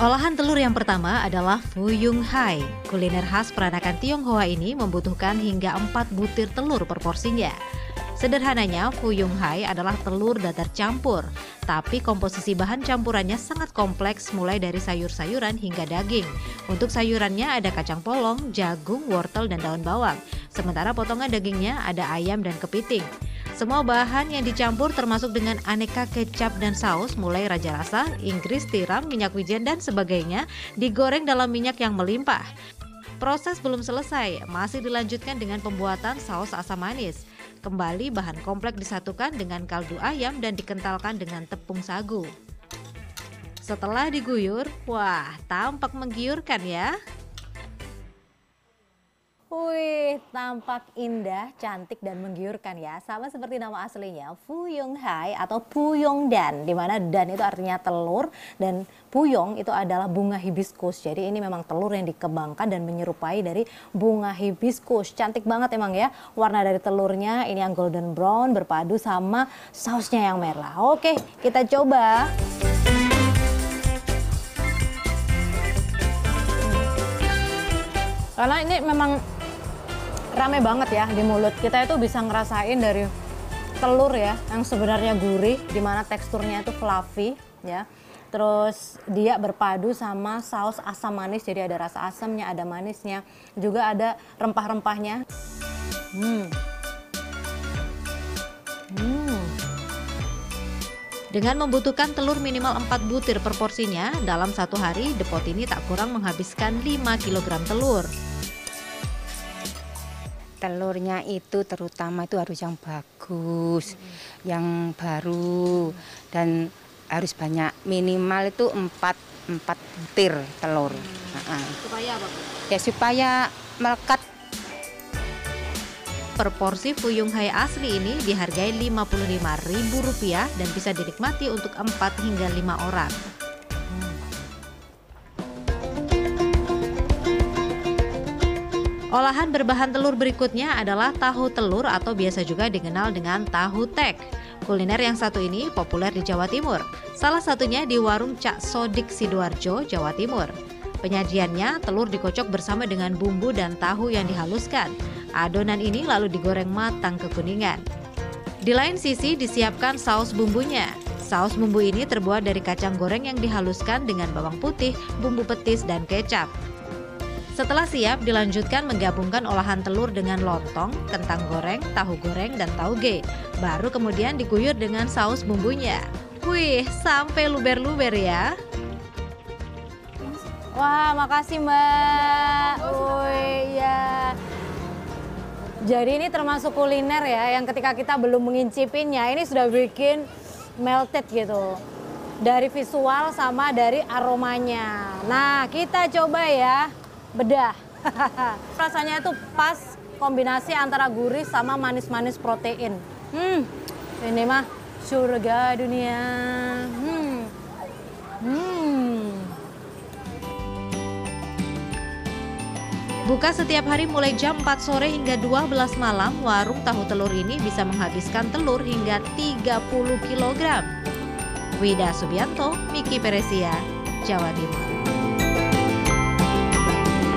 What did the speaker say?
Olahan telur yang pertama adalah Fuyung Hai. Kuliner khas peranakan Tionghoa ini membutuhkan hingga 4 butir telur per porsinya. Sederhananya, Fuyung Hai adalah telur dadar campur, tapi komposisi bahan campurannya sangat kompleks mulai dari sayur-sayuran hingga daging. Untuk sayurannya ada kacang polong, jagung, wortel, dan daun bawang. Sementara potongan dagingnya ada ayam dan kepiting. Semua bahan yang dicampur termasuk dengan aneka kecap dan saus mulai raja rasa, Inggris, tiram, minyak wijen dan sebagainya digoreng dalam minyak yang melimpah. Proses belum selesai, masih dilanjutkan dengan pembuatan saus asam manis. Kembali bahan komplek disatukan dengan kaldu ayam dan dikentalkan dengan tepung sagu. Setelah diguyur, wah tampak menggiurkan ya. Wih, tampak indah, cantik dan menggiurkan ya. Sama seperti nama aslinya, Fuyong Hai atau Puyong Dan, di mana Dan itu artinya telur dan Puyong itu adalah bunga hibiscus. Jadi ini memang telur yang dikembangkan dan menyerupai dari bunga hibiscus. Cantik banget emang ya. Warna dari telurnya ini yang golden brown berpadu sama sausnya yang merah. Oke, kita coba. Karena ini memang rame banget ya di mulut. Kita itu bisa ngerasain dari telur ya yang sebenarnya gurih, di mana teksturnya itu fluffy ya. Terus dia berpadu sama saus asam manis, jadi ada rasa asamnya, ada manisnya, juga ada rempah-rempahnya. Hmm. Hmm. Dengan membutuhkan telur minimal 4 butir per porsinya, dalam satu hari depot ini tak kurang menghabiskan 5 kg telur telurnya itu terutama itu harus yang bagus, hmm. yang baru dan harus banyak minimal itu empat empat butir telur. Hmm. Supaya apa? Ya supaya melekat. Per porsi Fuyung Hai asli ini dihargai Rp55.000 dan bisa dinikmati untuk 4 hingga 5 orang. Olahan berbahan telur berikutnya adalah tahu telur atau biasa juga dikenal dengan tahu tek. Kuliner yang satu ini populer di Jawa Timur, salah satunya di warung Cak Sodik Sidoarjo, Jawa Timur. Penyajiannya, telur dikocok bersama dengan bumbu dan tahu yang dihaluskan. Adonan ini lalu digoreng matang kekuningan. Di lain sisi disiapkan saus bumbunya. Saus bumbu ini terbuat dari kacang goreng yang dihaluskan dengan bawang putih, bumbu petis, dan kecap. Setelah siap, dilanjutkan menggabungkan olahan telur dengan lontong, kentang goreng, tahu goreng, dan tauge. Baru kemudian diguyur dengan saus bumbunya. Wih, sampai luber-luber ya. Wah, makasih Mbak. Wih, ya. Jadi ini termasuk kuliner ya, yang ketika kita belum mengincipinnya, ini sudah bikin melted gitu. Dari visual sama dari aromanya. Nah, kita coba ya bedah. Rasanya itu pas kombinasi antara gurih sama manis-manis protein. Hmm, ini mah surga dunia. Hmm. Hmm. Buka setiap hari mulai jam 4 sore hingga 12 malam, warung tahu telur ini bisa menghabiskan telur hingga 30 kg. Wida Subianto, Miki Peresia, Jawa Timur.